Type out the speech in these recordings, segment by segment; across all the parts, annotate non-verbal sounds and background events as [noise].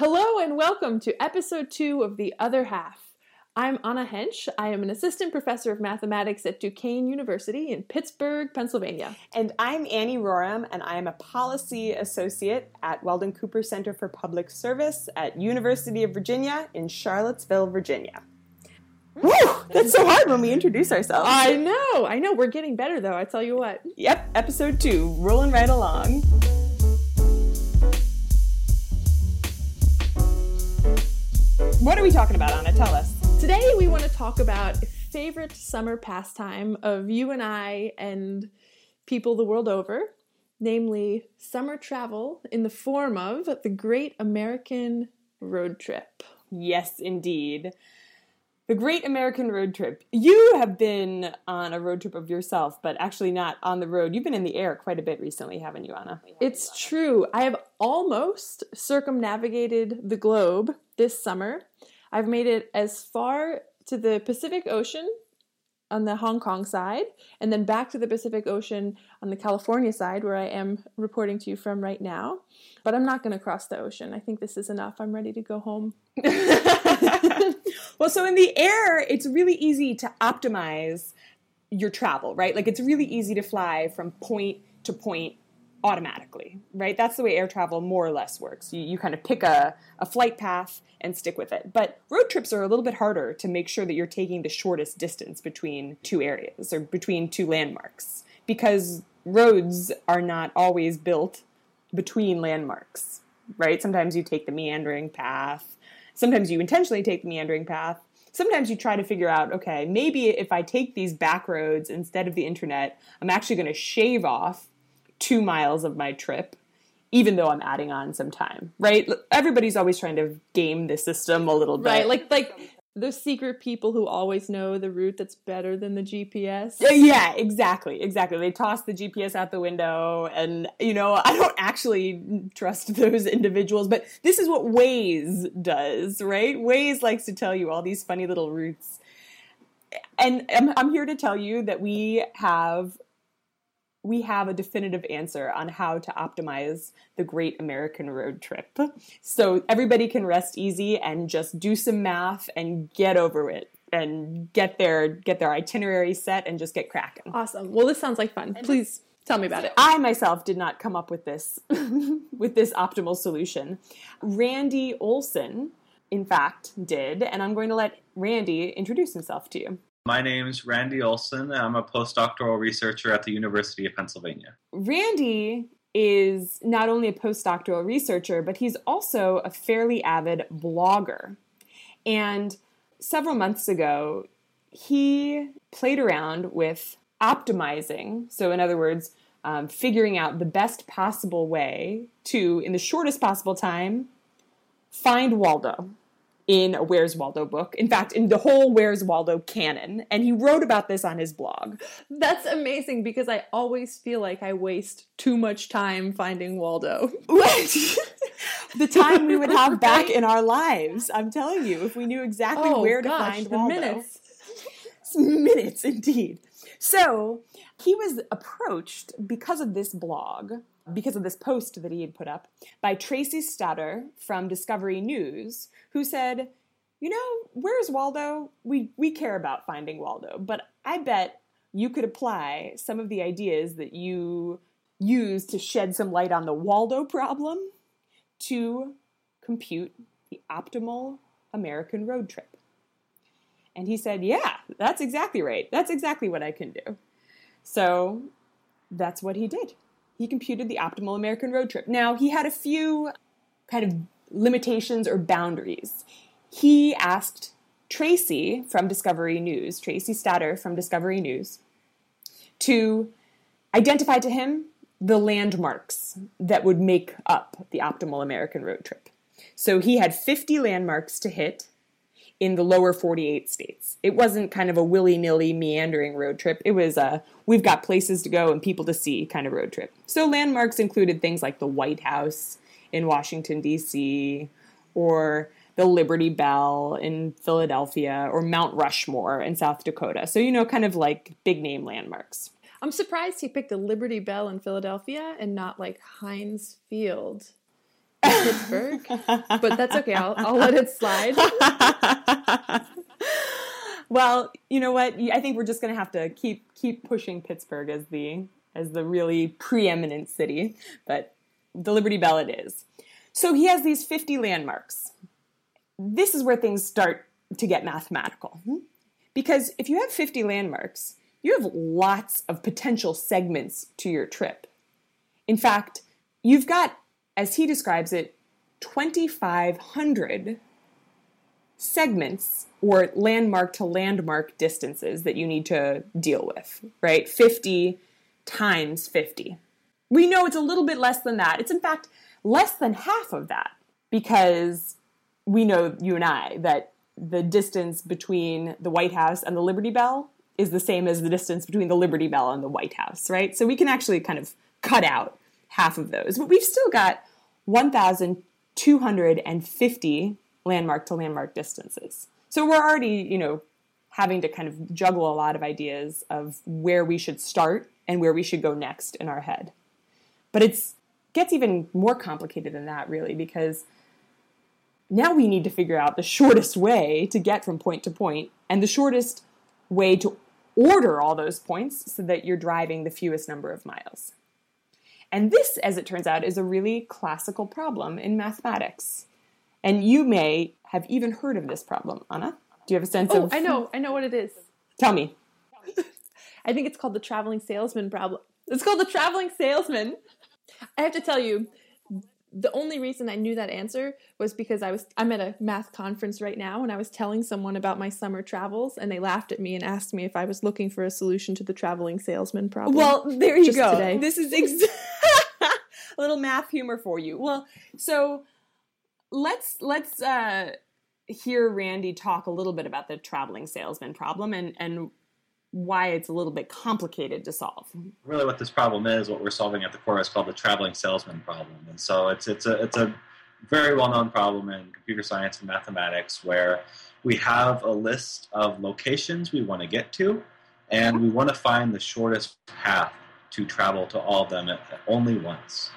Hello and welcome to episode two of The Other Half. I'm Anna Haensch. I am an assistant professor of mathematics at Duquesne University in Pittsburgh, Pennsylvania. And I'm Annie Rorem, and I am a policy associate at Weldon Cooper Center for Public Service at University of Virginia in Charlottesville, Virginia. Woo! That's so hard when we introduce ourselves. I know, I know. We're getting better though, I tell you what. Yep, episode two, rolling right along. What are we talking about, Anna? Tell us. Today we want to talk about a favorite summer pastime of you and I and people the world over, namely summer travel in the form of the Great American Road Trip. Yes, indeed. The Great American Road Trip. You have been on a road trip of yourself, but actually not on the road. You've been in the air quite a bit recently, haven't you, Anna? It's true. I have almost circumnavigated the globe this summer. I've made it as far to the Pacific Ocean on the Hong Kong side, and then back to the Pacific Ocean on the California side, where I am reporting to you from right now. But I'm not going to cross the ocean. I think this is enough. I'm ready to go home. [laughs] well, so in the air, it's really easy to optimize your travel, right? Like it's really easy to fly from point to point automatically, right? That's the way air travel more or less works. You, you kind of pick a, a flight path and stick with it. But road trips are a little bit harder to make sure that you're taking the shortest distance between two areas or between two landmarks because roads are not always built between landmarks, right? Sometimes you take the meandering path, sometimes you intentionally take the meandering path. Sometimes you try to figure out, okay, maybe if I take these back roads instead of the internet, I'm actually going to shave off two miles of my trip even though I'm adding on some time, right? Everybody's always trying to game the system a little bit. Right, like like the secret people who always know the route that's better than the GPS. Uh, yeah, exactly, exactly. They toss the GPS out the window, and you know, I don't actually trust those individuals, but this is what Waze does, right? Waze likes to tell you all these funny little routes. And I'm, I'm here to tell you that we have we have a definitive answer on how to optimize the great American road trip. So everybody can rest easy and just do some math and get over it and get their get their itinerary set and just get cracking. Awesome. Well, this sounds like fun. Please tell me about it. I myself did not come up with this [laughs] with this optimal solution. Randy Olson in fact did, and I'm going to let Randy introduce himself to you. My name is Randy Olson. I'm a postdoctoral researcher at the University of Pennsylvania. Randy is not only a postdoctoral researcher, but he's also a fairly avid blogger. And several months ago, he played around with optimizing. So, in other words, um, figuring out the best possible way to, in the shortest possible time, find Waldo in a Where's Waldo book. In fact, in the whole Where's Waldo canon. And he wrote about this on his blog. That's amazing because I always feel like I waste too much time finding Waldo. [laughs] the time we would have back in our lives. I'm telling you, if we knew exactly oh, where gosh, to find Waldo. Minutes. [laughs] minutes, indeed. So he was approached because of this blog because of this post that he had put up by Tracy Staedter from Discovery News, who said, You know, where's Waldo? We, we care about finding Waldo, but I bet you could apply some of the ideas that you use to shed some light on the Waldo problem to compute the optimal American road trip. And he said, Yeah, that's exactly right. That's exactly what I can do. So that's what he did he computed the optimal American road trip. Now, he had a few kind of limitations or boundaries. He asked Tracy from Discovery News, Tracy Staedter from Discovery News, to identify to him the landmarks that would make up the optimal American road trip. So he had 50 landmarks to hit in the lower 48 states. It wasn't kind of a willy nilly meandering road trip. It was a we've got places to go and people to see kind of road trip. So landmarks included things like the White House in Washington, D.C., or the Liberty Bell in Philadelphia, or Mount Rushmore in South Dakota. So, you know, kind of like big name landmarks. I'm surprised he picked the Liberty Bell in Philadelphia and not like Heinz Field Pittsburgh, but that's okay. I'll, I'll let it slide. [laughs] well, you know what? I think we're just going to have to keep keep pushing Pittsburgh as the as the really preeminent city, but the Liberty Bell it is. So he has these 50 landmarks. This is where things start to get mathematical. Hmm? Because if you have 50 landmarks, you have lots of potential segments to your trip. In fact, you've got, as he describes it, 2,500 segments or landmark to landmark distances that you need to deal with, right? 50 times 50. We know it's a little bit less than that. It's in fact less than half of that because we know, you and I, that the distance between the White House and the Liberty Bell is the same as the distance between the Liberty Bell and the White House, right? So we can actually kind of cut out half of those. But we've still got 1,250 landmark to landmark distances. So we're already, you know, having to kind of juggle a lot of ideas of where we should start and where we should go next in our head. But it's gets even more complicated than that really because now we need to figure out the shortest way to get from point to point and the shortest way to order all those points so that you're driving the fewest number of miles. And this, as it turns out, is a really classical problem in mathematics. And you may have even heard of this problem, Anna. Do you have a sense oh, of? I know, I know what it is. Tell me. [laughs] I think it's called the traveling salesman problem. It's called the traveling salesman. I have to tell you, the only reason I knew that answer was because I was I'm at a math conference right now and I was telling someone about my summer travels and they laughed at me and asked me if I was looking for a solution to the traveling salesman problem. Well, there you go. today. This is [laughs] ex- a little math humor for you. Well, so let's let's uh, hear Randy talk a little bit about the traveling salesman problem and and why it's a little bit complicated to solve. Really, what this problem is, what we're solving at the core, is called the traveling salesman problem. And so it's it's a it's a very well known problem in computer science and mathematics where we have a list of locations we want to get to, and we want to find the shortest path to travel to all of them only once,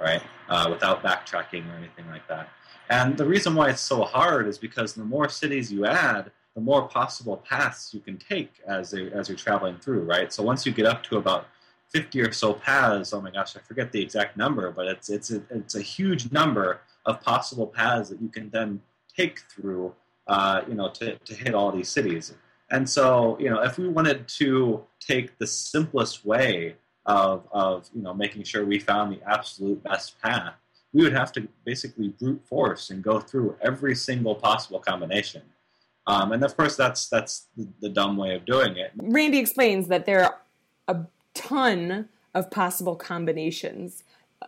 right? Uh, without backtracking or anything like that. And the reason why it's so hard is because the more cities you add, the more possible paths you can take as they, as you're traveling through, right? So once you get up to about 50 or so paths, oh my gosh, I forget the exact number, but it's it's a, it's a huge number of possible paths that you can then take through, uh, you know, to, to hit all these cities. And so, you know, if we wanted to take the simplest way of, of you know, making sure we found the absolute best path, we would have to basically brute force and go through every single possible combination. Um, and of course, that's that's the, the dumb way of doing it. Randy explains that there are a ton of possible combinations,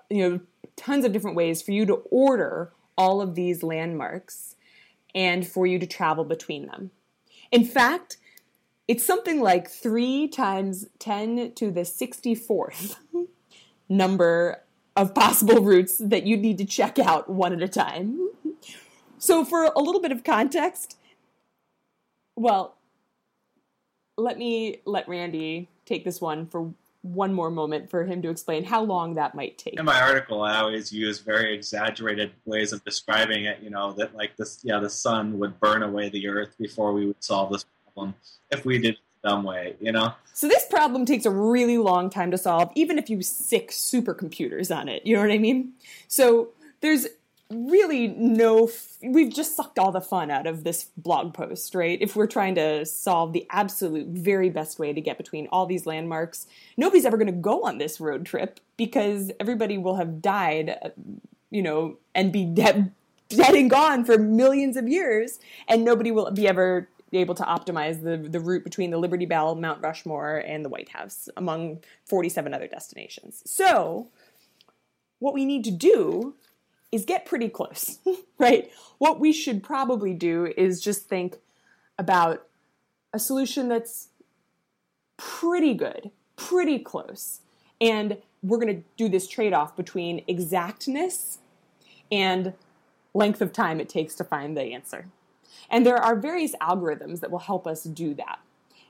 you know, tons of different ways for you to order all of these landmarks and for you to travel between them. In fact, it's something like 3 times 10 to the 64th number of possible routes that you need to check out one at a time. So, for a little bit of context, well, let me let Randy take this one for one more moment for him to explain how long that might take. In my article, I always use very exaggerated ways of describing it. You know that like this, yeah, the sun would burn away the earth before we would solve this if we did it way. You know. So this problem takes a really long time to solve, even if you sick supercomputers on it. You know what I mean? So there's really no. F- we've just sucked all the fun out of this blog post, right? If we're trying to solve the absolute very best way to get between all these landmarks, nobody's ever going to go on this road trip because everybody will have died, uh, you know, and be dead and gone for millions of years, and nobody will be ever able to optimize the, the route between the Liberty Bell, Mount Rushmore, and the White House, among 47 other destinations. So, what we need to do is get pretty close, [laughs] right? What we should probably do is just think about a solution that's pretty good, pretty close. And we're going to do this trade off between exactness and length of time it takes to find the answer. And there are various algorithms that will help us do that.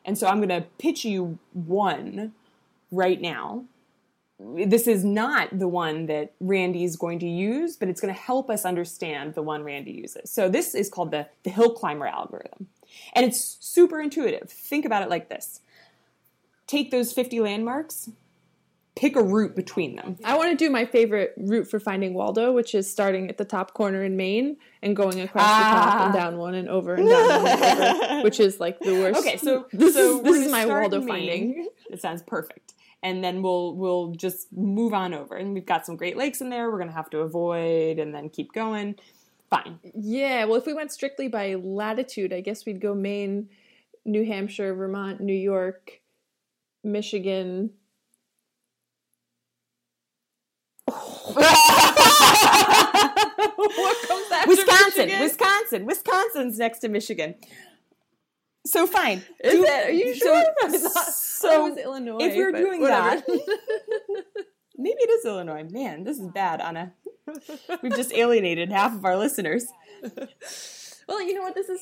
And so I'm going to pitch you one right now. this is not the one that Randy is going to use, but it's going to help us understand the one Randy uses. So this is called the, the hill climber algorithm. And it's super intuitive. Think about it like this. Take those 50 landmarks, pick a route between them. I want to do my favorite route for finding Waldo, which is starting at the top corner in Maine and going across the top and Ah. down one and over and down one and over, [laughs] which is like the worst. Okay, so [laughs] this so is this is my Waldo Maine. finding. It sounds perfect. And then we'll we'll just move on over. And we've got some Great Lakes in there we're gonna have to avoid and then keep going. Fine. Yeah, well, if we went strictly by latitude, I guess we'd go Maine, New Hampshire, Vermont, New York, Michigan. What comes after Wisconsin, Michigan? Wisconsin, Wisconsin's next to Michigan. So fine. Is Do- it? Are you sure? So [laughs] was Illinois. if you're doing whatever. [laughs] maybe it is Illinois. Man, this is bad, Anna. We've just alienated half of our listeners. [laughs] well, you know what? This is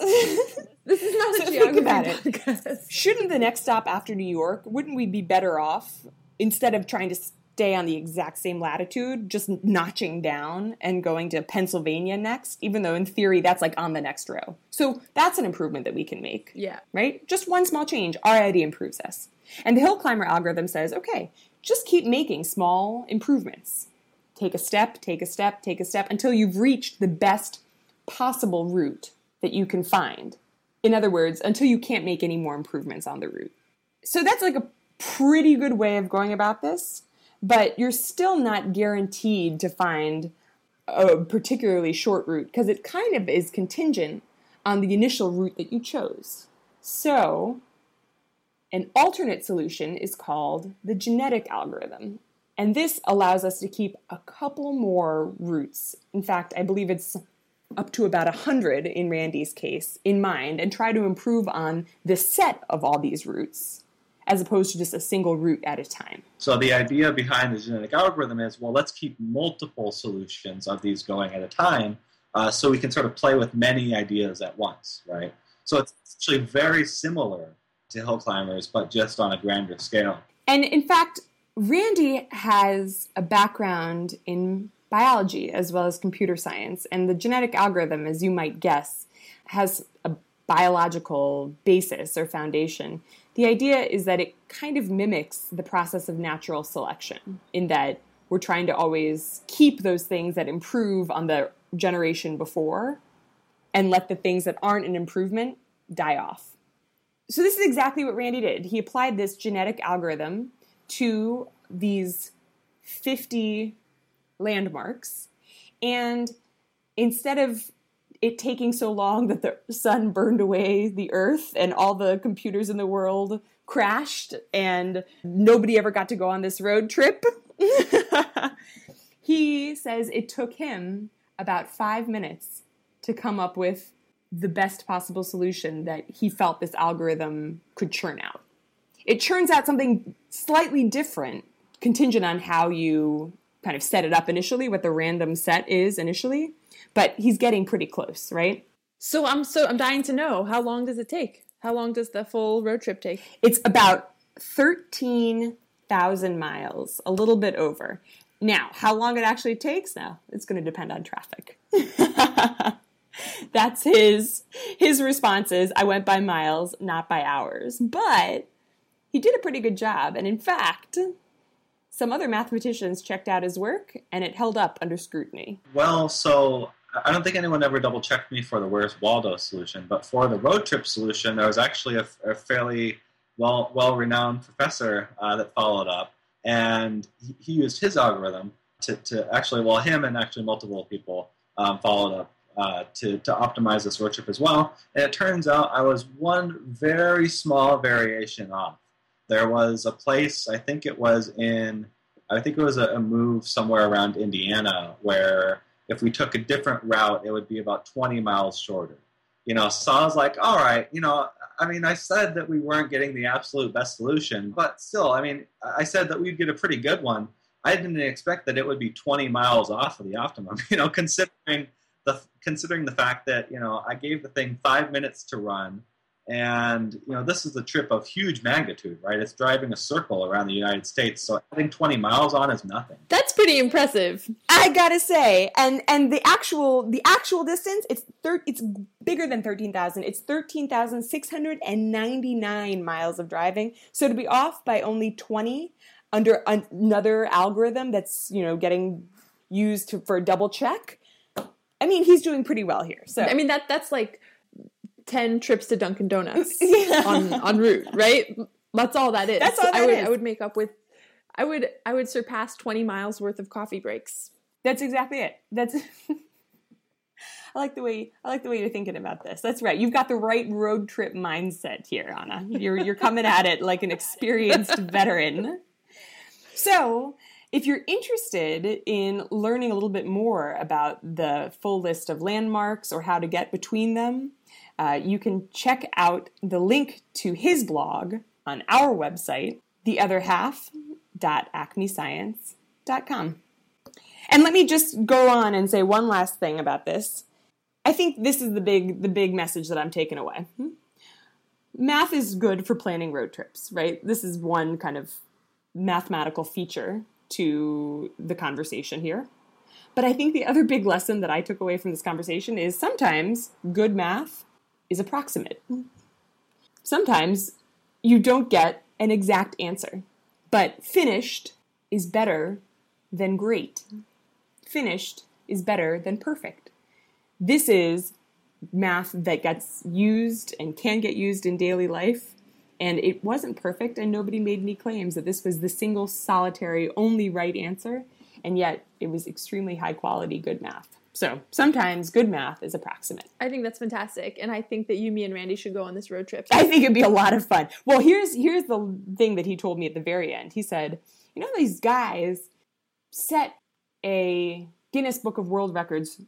this is not So a geography about it. Shouldn't the next stop after New York, wouldn't we be better off instead of trying to stay on the exact same latitude, just notching down and going to Pennsylvania next, even though in theory that's like on the next row? So that's an improvement that we can make. Yeah. right? Just one small change already improves us. And the hill climber algorithm says, okay, just keep making small improvements. Take a step, take a step, take a step until you've reached the best possible route that you can find. In other words, until you can't make any more improvements on the route. So that's like a pretty good way of going about this, but you're still not guaranteed to find a particularly short route because it kind of is contingent on the initial route that you chose. So, an alternate solution is called the genetic algorithm. And this allows us to keep a couple more routes. In fact, I believe it's up to about 100 in Randy's case in mind and try to improve on the set of all these routes as opposed to just a single route at a time. So the idea behind the genetic algorithm is, well, let's keep multiple solutions of these going at a time, uh, so we can sort of play with many ideas at once, right? So it's actually very similar to hill climbers, but just on a grander scale. And in fact, Randy has a background in biology as well as computer science, and the genetic algorithm, as you might guess, has a biological basis or foundation. The idea is that it kind of mimics the process of natural selection in that we're trying to always keep those things that improve on the generation before and let the things that aren't an improvement die off. So, this is exactly what Randy did. He applied this genetic algorithm to these 50 landmarks, and instead of it taking so long that the sun burned away the earth and all the computers in the world crashed and nobody ever got to go on this road trip, [laughs] he says it took him about five minutes to come up with the best possible solution that he felt this algorithm could churn out. It churns out something slightly different, contingent on how you kind of set it up initially, what the random set is initially, but he's getting pretty close, right? So I'm so I'm dying to know how long does it take? How long does the full road trip take? It's about 13,000 miles, a little bit over. Now, how long it actually takes now, it's going to depend on traffic. [laughs] That's his his response is I went by miles, not by hours. But he did a pretty good job, and in fact, some other mathematicians checked out his work and it held up under scrutiny. Well, so I don't think anyone ever double checked me for the Where's Waldo solution, but for the road trip solution, there was actually a, a fairly well well renowned professor uh, that followed up, and he, he used his algorithm to, to actually, well, him and actually multiple people um, followed up uh, to, to optimize this road trip as well. And it turns out I was one very small variation off. There was a place, I think it was in, I think it was a, a move somewhere around Indiana where if we took a different route, it would be about 20 miles shorter. You know, so I was like, all right, you know, I mean, I said that we weren't getting the absolute best solution, but still, I mean, I said that we'd get a pretty good one. I didn't expect that it would be 20 miles off of the optimum, [laughs] you know, considering the considering the fact that, you know, I gave the thing 5 minutes to run And you know, this is a trip of huge magnitude, right? It's driving a circle around the United States, so adding 20 miles on is nothing. That's pretty impressive. I gotta say, and and the actual the actual distance it's thir- it's bigger than thirteen thousand. It's thirteen thousand six hundred and ninety nine miles of driving. So to be off by only twenty under another algorithm that's you know getting used to, for a double check. I mean, he's doing pretty well here. So I mean that that's like ten trips to Dunkin' Donuts [laughs] Yeah. on on route, right? That's all that is. That's all I would is. I would make up with I would I would surpass twenty miles worth of coffee breaks. That's exactly it. That's [laughs] I like the way I like the way you're thinking about this. That's right. You've got the right road trip mindset here, Anna. You're you're coming at it like an experienced [laughs] veteran. So, if you're interested in learning a little bit more about the full list of landmarks or how to get between them, uh, you can check out the link to his blog on our website, theotherhalf.acmescience.com. And let me just go on and say one last thing about this. I think this is the big the big message that I'm taking away. Math is good for planning road trips, right? This is one kind of mathematical feature to the conversation here. But I think the other big lesson that I took away from this conversation is sometimes good math is approximate. Sometimes you don't get an exact answer, but finished is better than great. Finished is better than perfect. This is math that gets used and can get used in daily life. And it wasn't perfect, and nobody made any claims that this was the single, solitary, only right answer. And yet, it was extremely high quality, good math. So sometimes good math is approximate. I think that's fantastic, and I think that you, me, and Randy should go on this road trip. I think it'd be a lot of fun. Well, here's here's the thing that he told me at the very end. He said, "You know, these guys set a Guinness Book of World Records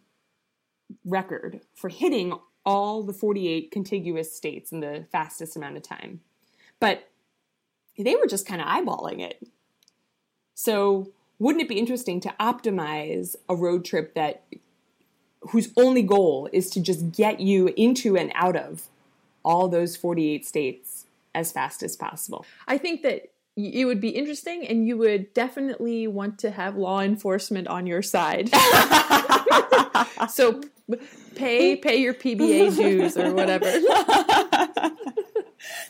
record for hitting all the 48 contiguous states in the fastest amount of time, but they were just kind of eyeballing it. So, wouldn't it be interesting to optimize a road trip that whose only goal is to just get you into and out of all those 48 states as fast as possible. I think that it would be interesting, and you would definitely want to have law enforcement on your side. [laughs] [laughs] so pay pay your PBA dues or whatever. [laughs]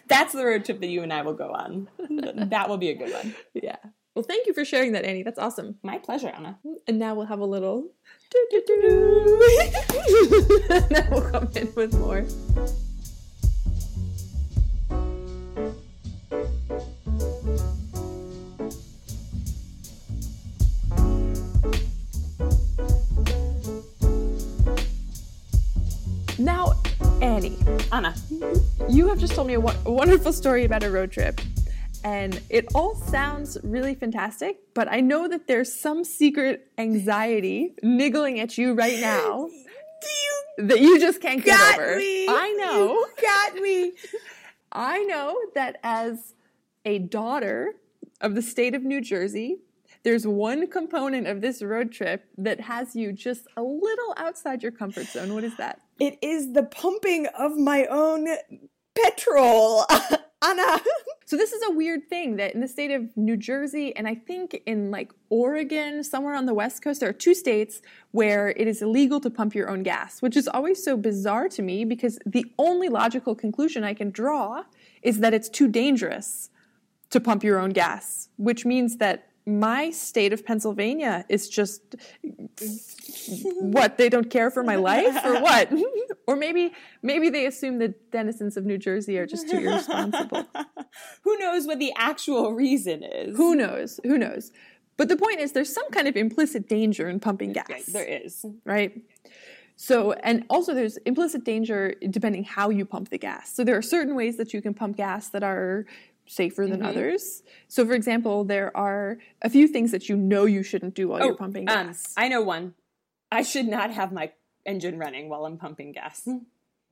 That's the road trip that you and I will go on. That will be a good one. Yeah. Well, thank you for sharing that, Annie. That's awesome. My pleasure, Anna. And now we'll have a little. [laughs] and then we'll come in with more. Now, Annie, Anna. you have just told me a wonderful story about a road trip. And it all sounds really fantastic, but I know that there's some secret anxiety niggling at you right [laughs] now You that you just can't get got over. me. I know. You got me. [laughs] I know that as a daughter of the state of New Jersey, there's one component of this road trip that has you just a little outside your comfort zone. What is that? It is the pumping of my own petrol. [laughs] Anna. So this is a weird thing that in the state of New Jersey and I think in like Oregon, somewhere on the west coast, there are two states where it is illegal to pump your own gas, which is always so bizarre to me because the only logical conclusion I can draw is that it's too dangerous to pump your own gas, which means that my state of Pennsylvania is just what they don't care for my life or what? [laughs] Or maybe maybe they assume the denizens of New Jersey are just too irresponsible. [laughs] Who knows what the actual reason is? who knows? Who knows? But the point is there's some kind of implicit danger in pumping gas Right, there is. right? So and also there's implicit danger depending how you pump the gas. So there are certain ways that you can pump gas that are safer than others so for example there are a few things that you know you shouldn't do while you're pumping um, gas I know one. I should not have my engine running while I'm pumping gas.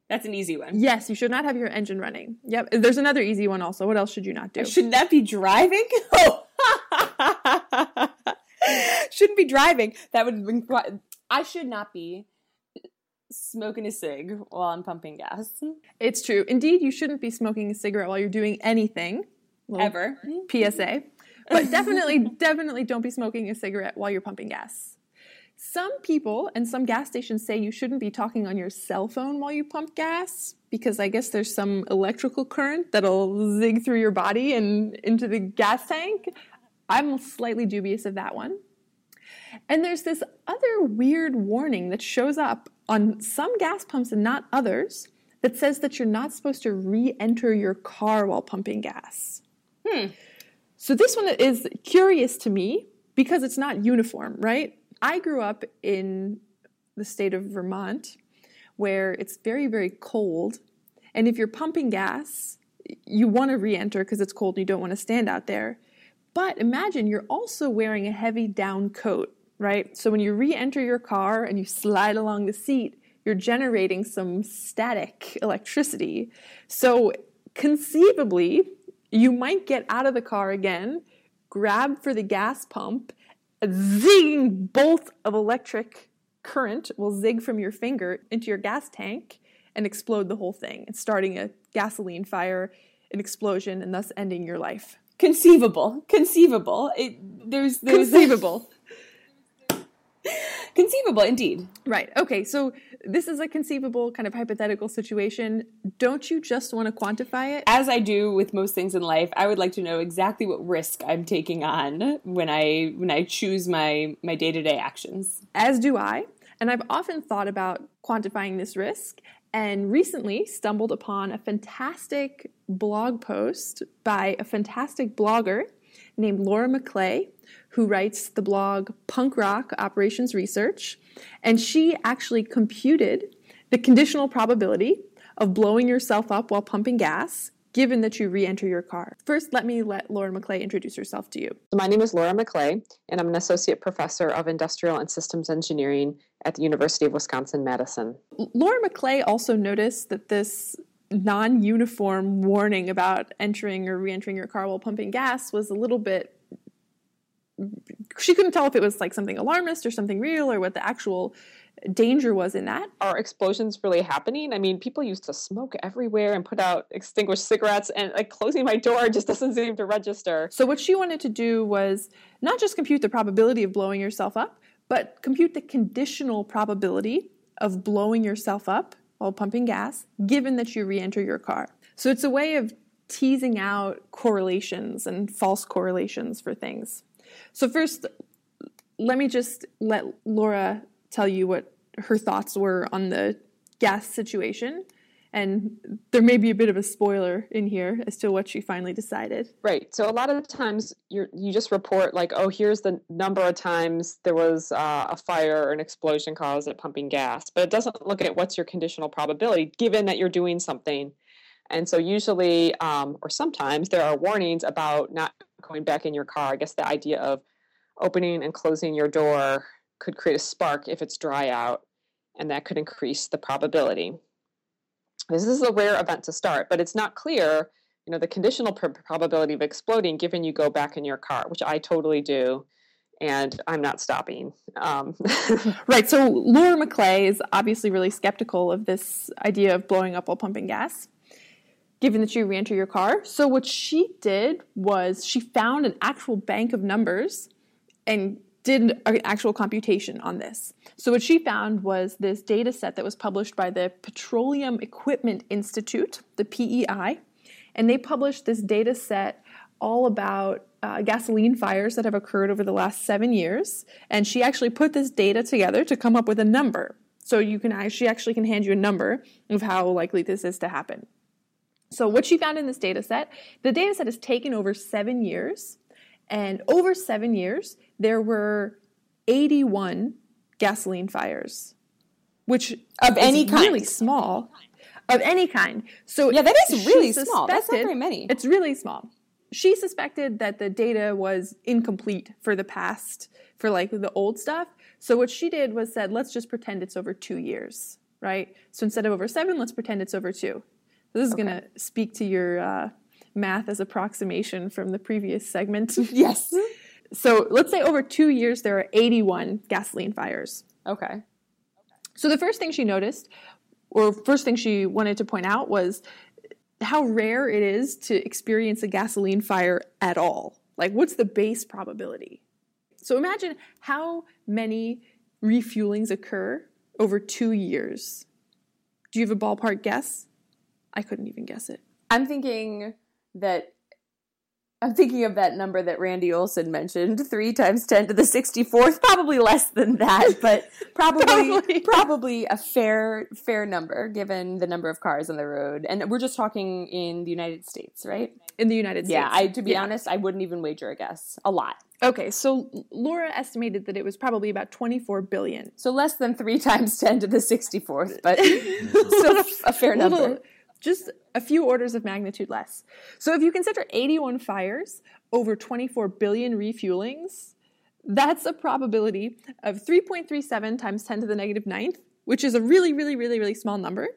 That's an easy one. Yes, you should not have your engine running. Yep. There's another easy one also. What else should you not do? Should that be driving? [laughs] Oh. [laughs] Shouldn't be driving. That would. I should not be smoking a cig while I'm pumping gas. It's true. Indeed, you shouldn't be smoking a cigarette while you're doing anything. Little Ever. PSA. But definitely, [laughs] definitely don't be smoking a cigarette while you're pumping gas. Some people and some gas stations say you shouldn't be talking on your cell phone while you pump gas because I guess there's some electrical current that'll zig through your body and into the gas tank. I'm slightly dubious of that one. And there's this other weird warning that shows up on some gas pumps and not others that says that you're not supposed to re enter your car while pumping gas. Hmm. So this one is curious to me because it's not uniform, right? I grew up in the state of Vermont where it's very, very cold. And if you're pumping gas, you want to re enter because it's cold and you don't want to stand out there. But imagine you're also wearing a heavy down coat, right? So when you re enter your car and you slide along the seat, you're generating some static electricity. So conceivably, you might get out of the car again, grab for the gas pump, a zing bolt of electric current will zig from your finger into your gas tank and explode the whole thing and starting a gasoline fire, an explosion, and thus ending your life. Conceivable. Conceivable. It, there's, there's Conceivable. [laughs] Conceivable, indeed. Right. Okay. So this is a conceivable kind of hypothetical situation. Don't you just want to quantify it? As I do with most things in life, I would like to know exactly what risk I'm taking on when I when I choose my my day to day actions. As do I. And I've often thought about quantifying this risk and recently stumbled upon a fantastic blog post by a fantastic blogger named Laura McLay, who writes the blog Punk Rock Operations Research. And she actually computed the conditional probability of blowing yourself up while pumping gas given that you re-enter your car. First, let me let Laura McLay introduce herself to you. My name is Laura McLay, and I'm an associate professor of industrial and systems engineering at the University of Wisconsin Madison. Laura McLay also noticed that this non uniform warning about entering or re entering your car while pumping gas was a little bit. She couldn't tell if it was like something alarmist or something real or what the actual danger was in that. Are explosions really happening? I mean, people used to smoke everywhere and put out extinguished cigarettes, and like closing my door [laughs] just doesn't seem to register. So, what she wanted to do was not just compute the probability of blowing yourself up, but compute the conditional probability of blowing yourself up while pumping gas, given that you re enter your car. So, it's a way of teasing out correlations and false correlations for things. So, first, let me just let Laura tell you what her thoughts were on the gas situation. And there may be a bit of a spoiler in here as to what she finally decided. Right. So a lot of times you you just report like, oh, here's the number of times there was uh, a fire or an explosion caused at pumping gas, but it doesn't look at what's your conditional probability given that you're doing something. And so usually, um, or sometimes, there are warnings about not going back in your car. I guess the idea of opening and closing your door could create a spark if it's dry out, and that could increase the probability. This is a rare event to start, but it's not clear, you know, the conditional pr- probability of exploding given you go back in your car, which I totally do, and I'm not stopping. Um, [laughs] right. So Laura McLay is obviously really skeptical of this idea of blowing up while pumping gas, given that you re-enter your car. So what she did was she found an actual bank of numbers and did an actual computation on this. So what she found was this data set that was published by the Petroleum Equipment Institute, the PEI, and they published this data set all about uh, gasoline fires that have occurred over the last seven years. And she actually put this data together to come up with a number. So you can she actually can hand you a number of how likely this is to happen. So what she found in this data set, the data set is taken over seven years, and over seven years, there were 81 gasoline fires, which Of any kind. really small. Of any kind. So Yeah, that is really small. That's not very many. It's really small. She suspected that the data was incomplete for the past, for like the old stuff. So what she did was said, let's just pretend it's over two years, right? So instead of over seven, let's pretend it's over two. This is going to speak to your uh, math as approximation from the previous segment. [laughs] Yes. So let's say over two years there are 81 gasoline fires. Okay. So the first thing she noticed, or first thing she wanted to point out, was how rare it is to experience a gasoline fire at all. Like, what's the base probability? So imagine how many refuelings occur over two years. Do you have a ballpark guess? I couldn't even guess it. I'm thinking that I'm thinking of that number that Randy Olson mentioned, three times ten to the sixty-fourth. Probably less than that, but [laughs] probably Probably. probably a fair fair number given the number of cars on the road. And we're just talking in the United States, right? In the United States. Yeah. I to be Yeah. honest, I wouldn't even wager a guess. A lot. Okay, so Laura estimated that it was probably about 24 billion. So less than three times ten to the sixty-fourth, but [laughs] [laughs] still a fair number. Little- just a few orders of magnitude less. So if you consider 81 fires over 24 billion refuelings, that's a probability of 3.37 times 10 to the negative ninth, which is a really, really, really, really small number,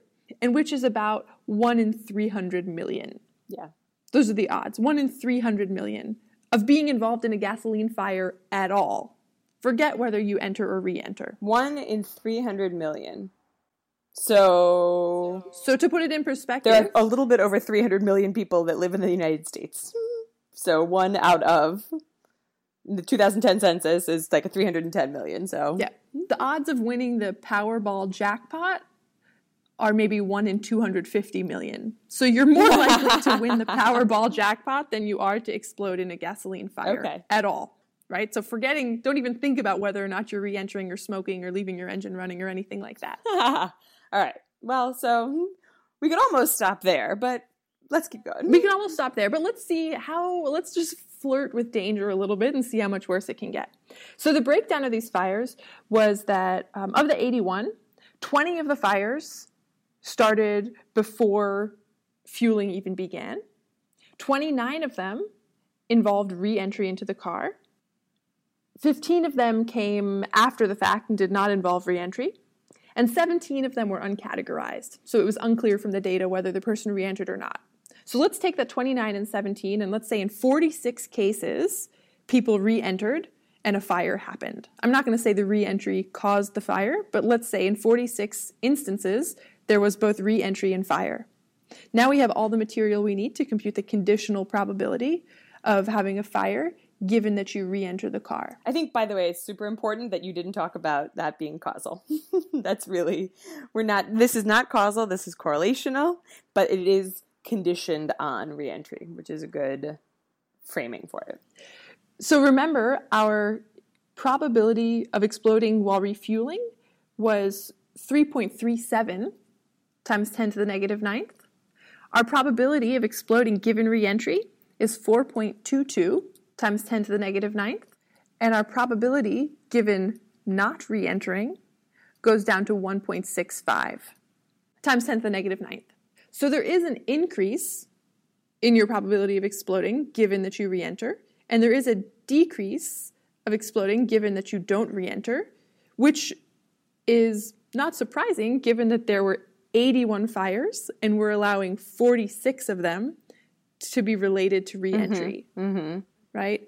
and which is about 1 in 300 million. Yeah. Those are the odds 1 in 300 million of being involved in a gasoline fire at all. Forget whether you enter or re enter. One in three hundred million. So So to put it in perspective, there are a little bit over 300 million people that live in the United States. So one out of the 2010 census is like a 310 million. So Yeah. The odds of winning the Powerball jackpot are maybe 1 in 250 million. So you're more [laughs] likely to win the Powerball jackpot than you are to explode in a gasoline fire Okay. at all. Right? So forgetting, don't even think about whether or not you're re entering or smoking or leaving your engine running or anything like that. [laughs] all right. Well, so we could almost stop there, but let's keep going. We can almost stop there, but let's see how, let's just flirt with danger a little bit and see how much worse it can get. So the breakdown of these fires was that um, of the 81, 20 of the fires started before fueling even began. 29 of them involved re entry into the car. 15 of them came after the fact and did not involve re entry. And 17 of them were uncategorized. So it was unclear from the data whether the person re entered or not. So let's take that 29 and 17, and let's say in 46 cases, people re entered and a fire happened. I'm not going to say the re entry caused the fire, but let's say in 46 instances, there was both re entry and fire. Now we have all the material we need to compute the conditional probability of having a fire given that you re enter the car. I think, by the way, it's super important that you didn't talk about that being causal. [laughs] That's really, we're not, this is not causal, this is correlational, but it is conditioned on re entry, which is a good framing for it. So remember, our probability of exploding while refueling was 3.37 times 10 to the negative ninth. Our probability of exploding given reentry is 4.22 times 10 to the negative ninth. And our probability given not re entering goes down to 1.65 times 10 to the negative ninth. So there is an increase in your probability of exploding given that you re-enter, and there is a decrease of exploding given that you don't re-enter, which is not surprising given that there were 81 fires and we're allowing 46 of them to be related to re-entry, mm-hmm. Mm-hmm. Right?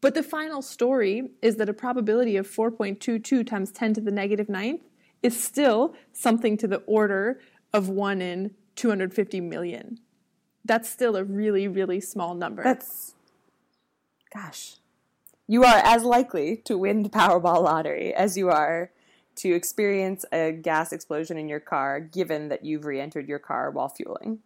But the final story is that a probability of 4.22 times 10 to the negative ninth is still something to the order of 1 in 250 million. That's still a really, really small number. That's, gosh, you are as likely to win the Powerball lottery as you are to experience a gas explosion in your car, given that you've re entered your car while fueling.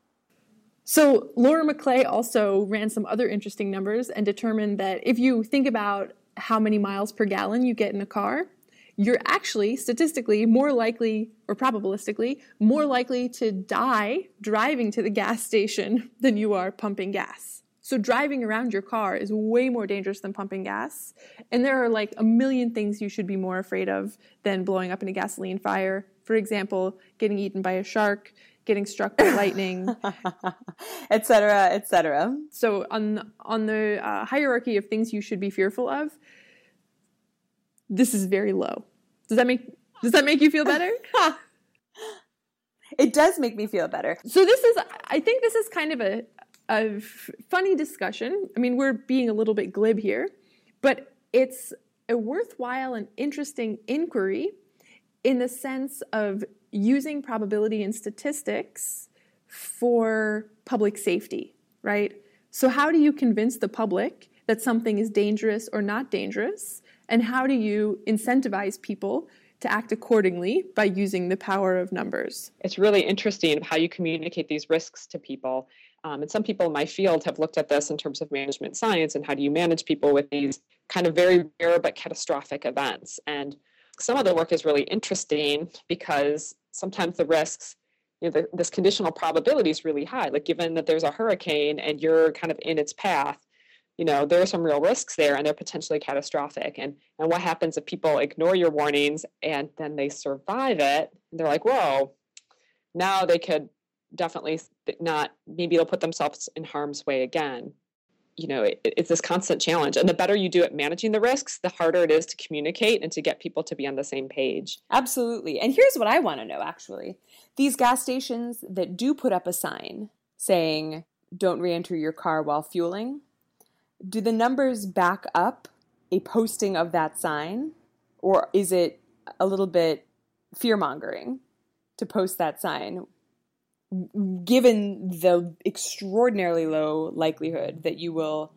So Laura McLay also ran some other interesting numbers and determined that if you think about how many miles per gallon you get in a car, you're actually statistically more likely, or probabilistically, more likely to die driving to the gas station than you are pumping gas. So driving around your car is way more dangerous than pumping gas. And there are like a million things you should be more afraid of than blowing up in a gasoline fire. For example, getting eaten by a shark, getting struck by lightning, [laughs] etc., etc. so on on the uh, hierarchy of things you should be fearful of, this is very low. Does that make does that make you feel better? [laughs] It does make me feel better. so this is I think this is kind of a a funny discussion. I mean, we're being a little bit glib here, but it's a worthwhile and interesting inquiry in the sense of using probability and statistics for public safety, right? So, how do you convince the public that something is dangerous or not dangerous? And how do you incentivize people to act accordingly by using the power of numbers? It's really interesting how you communicate these risks to people. Um, and some people in my field have looked at this in terms of management science and how do you manage people with these kind of very rare but catastrophic events. And some of the work is really interesting because sometimes the risks you know, the, this conditional probability is really high. Like given that there's a hurricane and you're kind of in its path, you know, there are some real risks there and they're potentially catastrophic. And and what happens if people ignore your warnings and then they survive it? They're like, whoa, now they could definitely not maybe they'll put themselves in harm's way again you know it, it's this constant challenge. And the better you do at managing the risks the harder it is to communicate and to get people to be on the same page. Absolutely. And here's what i want to know actually. These gas stations that do put up a sign saying don't re-enter your car while fueling do the numbers back up a posting of that sign? Or is it a little bit fear mongering to post that sign given the extraordinarily low likelihood that you will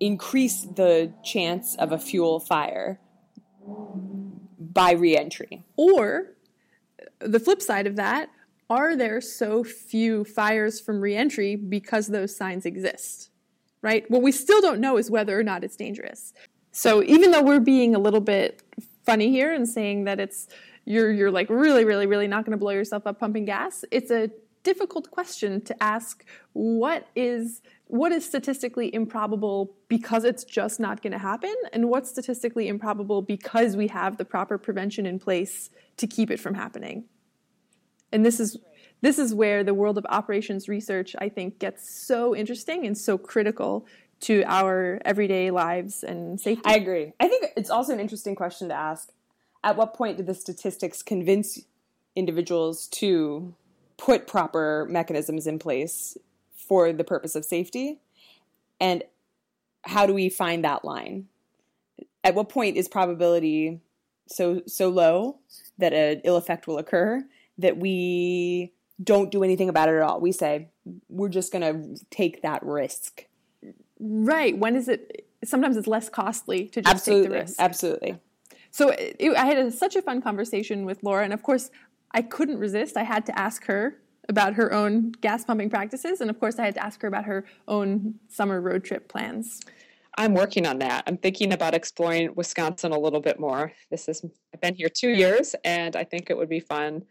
increase the chance of a fuel fire by reentry. Or the flip side of that, are there so few fires from reentry because those signs exist? Right? What we still don't know is whether or not it's dangerous. So even though we're being a little bit funny here and saying that it's you're you're like really really really not going to blow yourself up pumping gas, it's a difficult question to ask what is what is statistically improbable because it's just not going to happen? And what's statistically improbable because we have the proper prevention in place to keep it from happening? And this is this is where the world of operations research i think gets so interesting and so critical to our everyday lives and safety. I agree. I think it's also an interesting question to ask. At what point do the statistics convince individuals to put proper mechanisms in place for the purpose of safety? And how do we find that line? At what point is probability so so low that an ill effect will occur that we don't do anything about it at all? We say we're just going to take that risk. Right. When is it? Sometimes it's less costly to just absolutely, take the risk. Absolutely. So it, I had a, such a fun conversation with Laura, and of course, I couldn't resist. I had to ask her about her own gas pumping practices. And of course, I had to ask her about her own summer road trip plans. I'm working on that. I'm thinking about exploring Wisconsin a little bit more. This is I've been here 2 years and I think it would be fun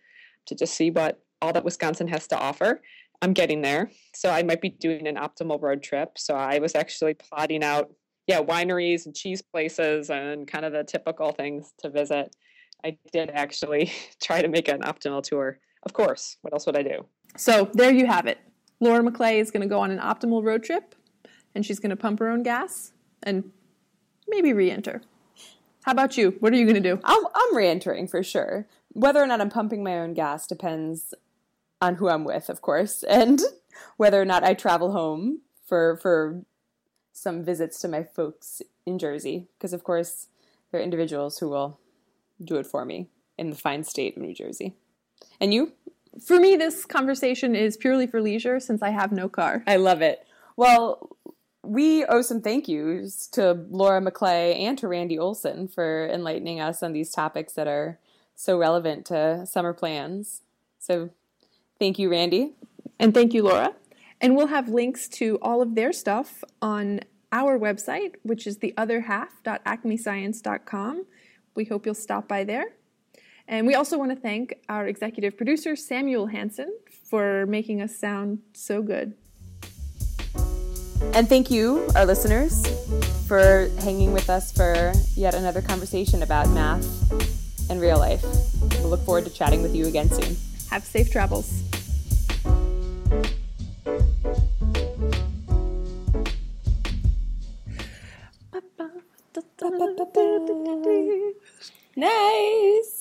to just see what all that Wisconsin has to offer. I'm getting there. So I might be doing an optimal road trip. So I was actually plotting out yeah, wineries and cheese places and kind of the typical things to visit. I did actually [laughs] try to make an optimal tour. Of course. What else would I do? So there you have it. Laura McLay is going to go on an optimal road trip, and she's going to pump her own gas and maybe re-enter. How about you? What are you going to do? I'm, I'm re-entering for sure. Whether or not I'm pumping my own gas depends on who I'm with, of course, [laughs] and whether or not I travel home for for some visits to my folks in Jersey, because of course there are individuals who will do it for me in the fine state of New Jersey. And you? For me, this conversation is purely for leisure since I have no car. I love it. Well, we owe some thank yous to Laura McLay and to Randy Olson for enlightening us on these topics that are so relevant to summer plans. So thank you, Randy. And thank you, Laura. And we'll have links to all of their stuff on our website, which is theotherhalf.acmescience.com. We hope you'll stop by there. And we also want to thank our executive producer, Samuel Hansen, for making us sound so good. And thank you, our listeners, for hanging with us for yet another conversation about math and real life. We'll look forward to chatting with you again soon. Have safe travels. Nice.